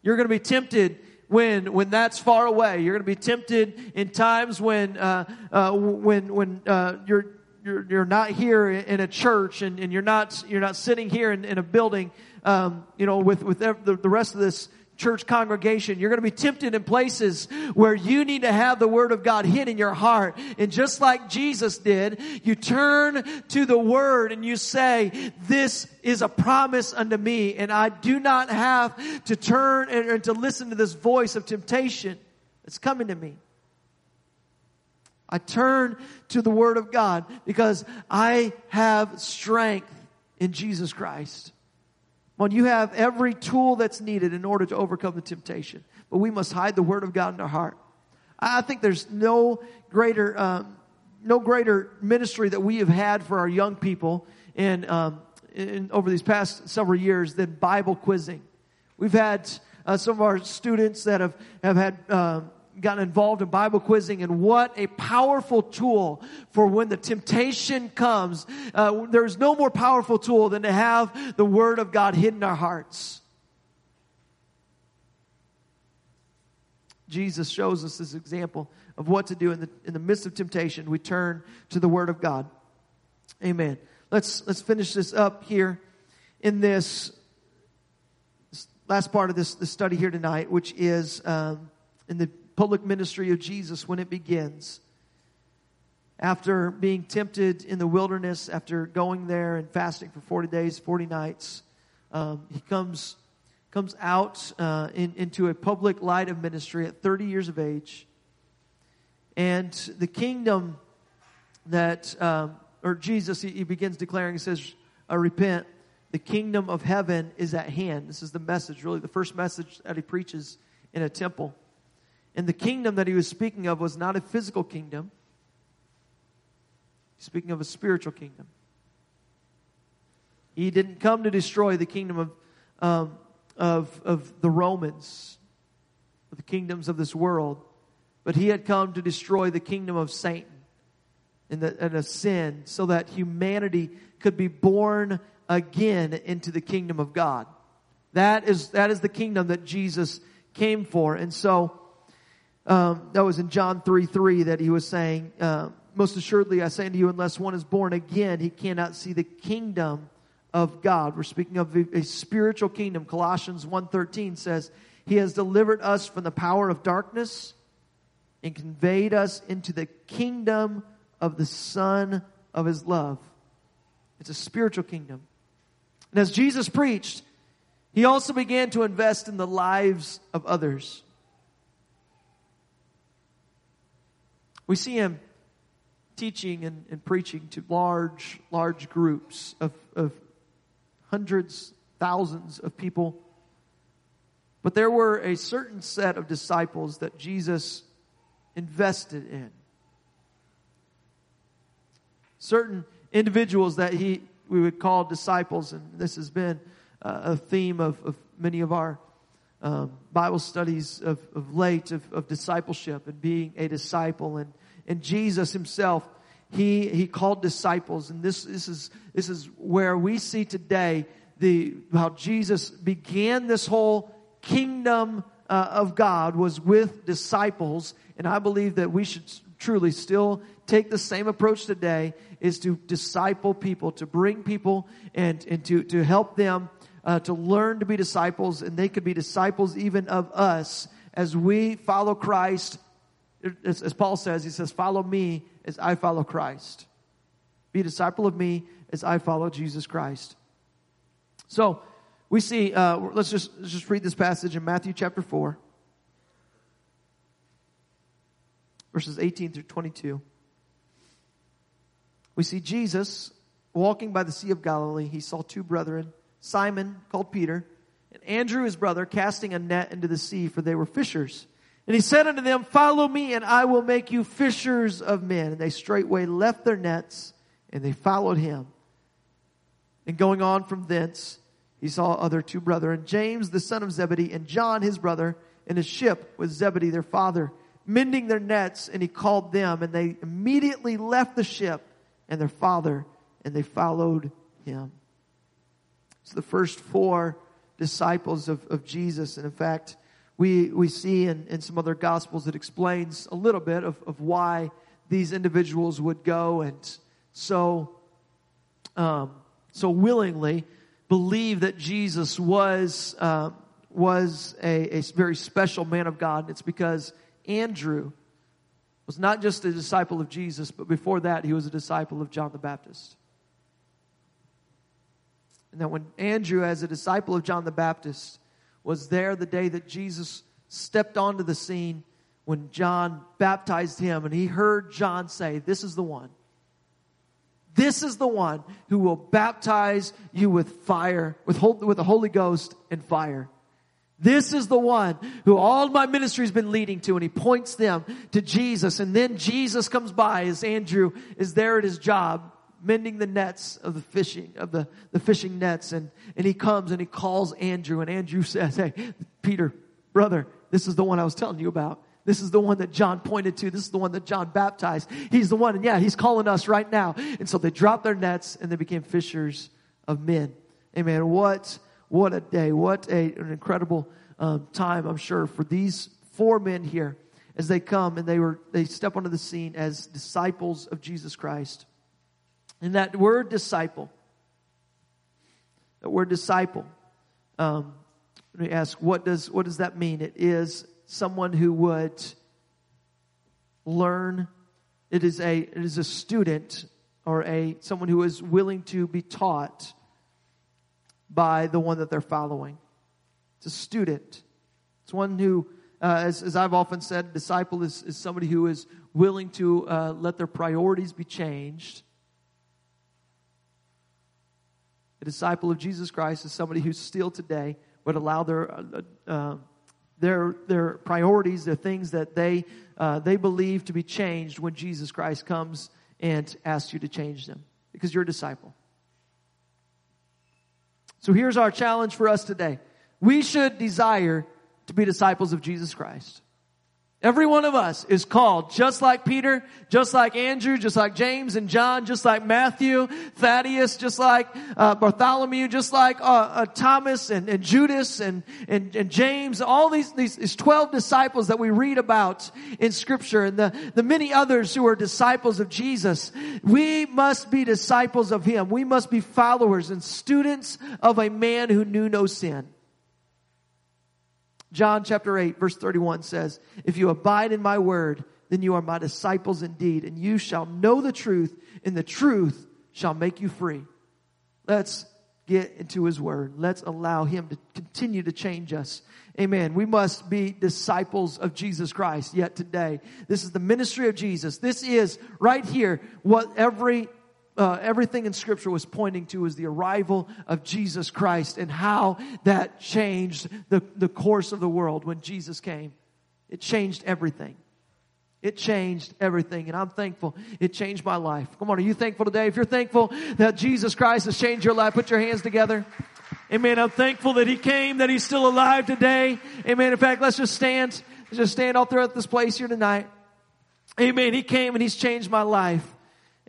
You're going to be tempted when when that's far away. You're going to be tempted in times when uh, uh, when when uh, you're you're, you're not here in a church and, and you're not you're not sitting here in, in a building um, you know with with the, the rest of this church congregation. You're going to be tempted in places where you need to have the word of God hid in your heart. And just like Jesus did, you turn to the word and you say, this is a promise unto me. And I do not have to turn and, to listen to this voice of temptation that's coming to me. I turn to the word of God because I have strength in Jesus Christ. Well, you have every tool that's needed in order to overcome the temptation. But we must hide the Word of God in our heart. I think there's no greater, um, no greater ministry that we have had for our young people in, um, in over these past several years than Bible quizzing. We've had uh, some of our students that have, have had um, gotten involved in Bible quizzing and what a powerful tool for when the temptation comes. Uh, there's no more powerful tool than to have the Word of God hidden in our hearts. Jesus shows us this example of what to do in the, in the midst of temptation. We turn to the Word of God. Amen. Let's, let's finish this up here in this last part of this, this study here tonight, which is um, in the public ministry of Jesus when it begins. After being tempted in the wilderness, after going there and fasting for 40 days, 40 nights, um, he comes, comes out uh, in, into a public light of ministry at 30 years of age. And the kingdom that, um, or Jesus, he, he, begins declaring, he says, uh, Repent, the kingdom of heaven is at hand. This is the message, really, the first message that he preaches in a temple. And the kingdom that he was speaking of was not a physical kingdom. He's speaking of a spiritual kingdom. He didn't come to destroy the kingdom of, um, of, of the Romans, the kingdoms of this world, but he had come to destroy the kingdom of Satan and, the, and of sin so that humanity could be born again into the kingdom of God. That is, that is the kingdom that Jesus came for. And so, um, that was in John 3 3 that he was saying, uh, Most assuredly I say unto you, unless one is born again, he cannot see the kingdom of God. We're speaking of a, a spiritual kingdom. Colossians 1.13 says, He has delivered us from the power of darkness and conveyed us into the kingdom of the Son of His love. It's a spiritual kingdom. And as Jesus preached, He also began to invest in the lives of others. We see him teaching and, and preaching to large, large groups of, of hundreds, thousands of people. But there were a certain set of disciples that Jesus invested in. Certain individuals that he we would call disciples, and this has been uh, a theme of, of many of our um, Bible studies of, of late of, of discipleship and being a disciple. And, and Jesus himself, he, he called disciples. And this, this is, this is where we see today the, how Jesus began this whole kingdom uh, of God was with disciples. And I believe that we should truly still take the same approach today is to disciple people, to bring people and, and to, to help them uh, to learn to be disciples, and they could be disciples even of us as we follow Christ. As, as Paul says, he says, Follow me as I follow Christ. Be a disciple of me as I follow Jesus Christ. So, we see, uh, let's, just, let's just read this passage in Matthew chapter 4, verses 18 through 22. We see Jesus walking by the Sea of Galilee. He saw two brethren Simon, called Peter, and Andrew his brother, casting a net into the sea, for they were fishers. And he said unto them, Follow me, and I will make you fishers of men. And they straightway left their nets, and they followed him. And going on from thence, he saw other two brethren, James the son of Zebedee, and John his brother, in a ship with Zebedee their father, mending their nets, and he called them, and they immediately left the ship and their father, and they followed him. So the first four disciples of, of Jesus. And in fact, we, we see in, in some other gospels that explains a little bit of, of why these individuals would go and so, um, so willingly believe that Jesus was, uh, was a, a very special man of God. It's because Andrew was not just a disciple of Jesus, but before that, he was a disciple of John the Baptist. And that when Andrew, as a disciple of John the Baptist, was there the day that Jesus stepped onto the scene when John baptized him, and he heard John say, This is the one. This is the one who will baptize you with fire, with, with the Holy Ghost and fire. This is the one who all my ministry has been leading to, and he points them to Jesus. And then Jesus comes by as Andrew is there at his job, mending the nets of the fishing, of the, the fishing nets. And, and he comes and he calls Andrew, and Andrew [LAUGHS] says, Hey, Peter, brother, this is the one I was telling you about. This is the one that John pointed to. This is the one that John baptized. He's the one, and yeah, he's calling us right now. And so they dropped their nets and they became fishers of men. Amen. What what a day. What a, an incredible um, time, I'm sure, for these four men here as they come and they were they step onto the scene as disciples of Jesus Christ. And that word disciple, that word disciple, um, let me ask, what does what does that mean? It is someone who would learn. It is a it is a student or a someone who is willing to be taught by the one that they're following. It's a student. It's one who, uh, as, as, I've often said, a disciple is, is somebody who is willing to uh, let their priorities be changed. A disciple of Jesus Christ is somebody who still today would allow their, uh, uh their, their priorities, the things that they, uh, they believe to be changed when Jesus Christ comes and asks you to change them because you're a disciple. So here's our challenge for us today. We should desire to be disciples of Jesus Christ. Every one of us is called, just like Peter, just like Andrew, just like James and John, just like Matthew, Thaddeus, just like uh, Bartholomew, just like uh, uh, Thomas and, and Judas and, and, and, James, all these, these, these 12 disciples that we read about in Scripture and the, the many others who are disciples of Jesus. We must be disciples of Him. We must be followers and students of a man who knew no sin. John chapter 8 verse 31 says, If you abide in my word, then you are my disciples indeed, and you shall know the truth, and the truth shall make you free. Let's get into his word. Let's allow him to continue to change us. Amen. We must be disciples of Jesus Christ yet today. This is the ministry of Jesus. This is right here what every uh, everything in Scripture was pointing to is the arrival of Jesus Christ and how that changed the, the course of the world when Jesus came. It changed everything. It changed everything, and I'm thankful it changed my life. Come on, are you thankful today? If you're thankful that Jesus Christ has changed your life, put your hands together. Amen. I'm thankful that He came, that He's still alive today. Amen. In fact, let's just stand. Just stand all throughout this place here tonight. Amen. He came and He's changed my life.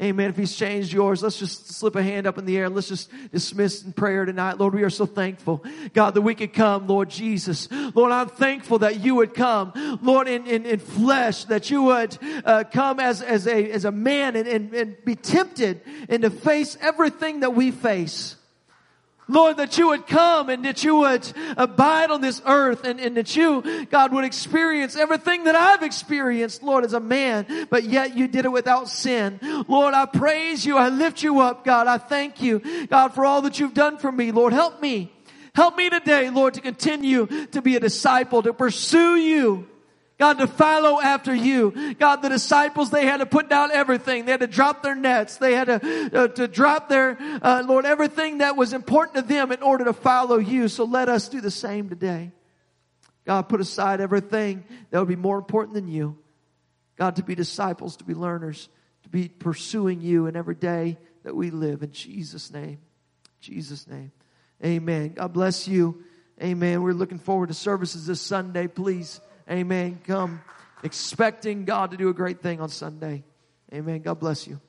Amen. If he's changed yours, let's just slip a hand up in the air let's just dismiss in prayer tonight. Lord, we are so thankful, God, that we could come, Lord Jesus. Lord, I'm thankful that you would come, Lord, in, in, in flesh, that you would uh, come as, as, a, as a man and, and, and be tempted and to face everything that we face. Lord, that you would come and that you would abide on this earth and, and that you, God, would experience everything that I've experienced, Lord, as a man, but yet you did it without sin. Lord, I praise you. I lift you up, God. I thank you, God, for all that you've done for me. Lord, help me. Help me today, Lord, to continue to be a disciple, to pursue you. God, to follow after you. God, the disciples, they had to put down everything. They had to drop their nets. They had to, uh, to drop their, uh, Lord, everything that was important to them in order to follow you. So let us do the same today. God, put aside everything that would be more important than you. God, to be disciples, to be learners, to be pursuing you in every day that we live. In Jesus' name. Jesus' name. Amen. God bless you. Amen. We're looking forward to services this Sunday. Please Amen. Come expecting God to do a great thing on Sunday. Amen. God bless you.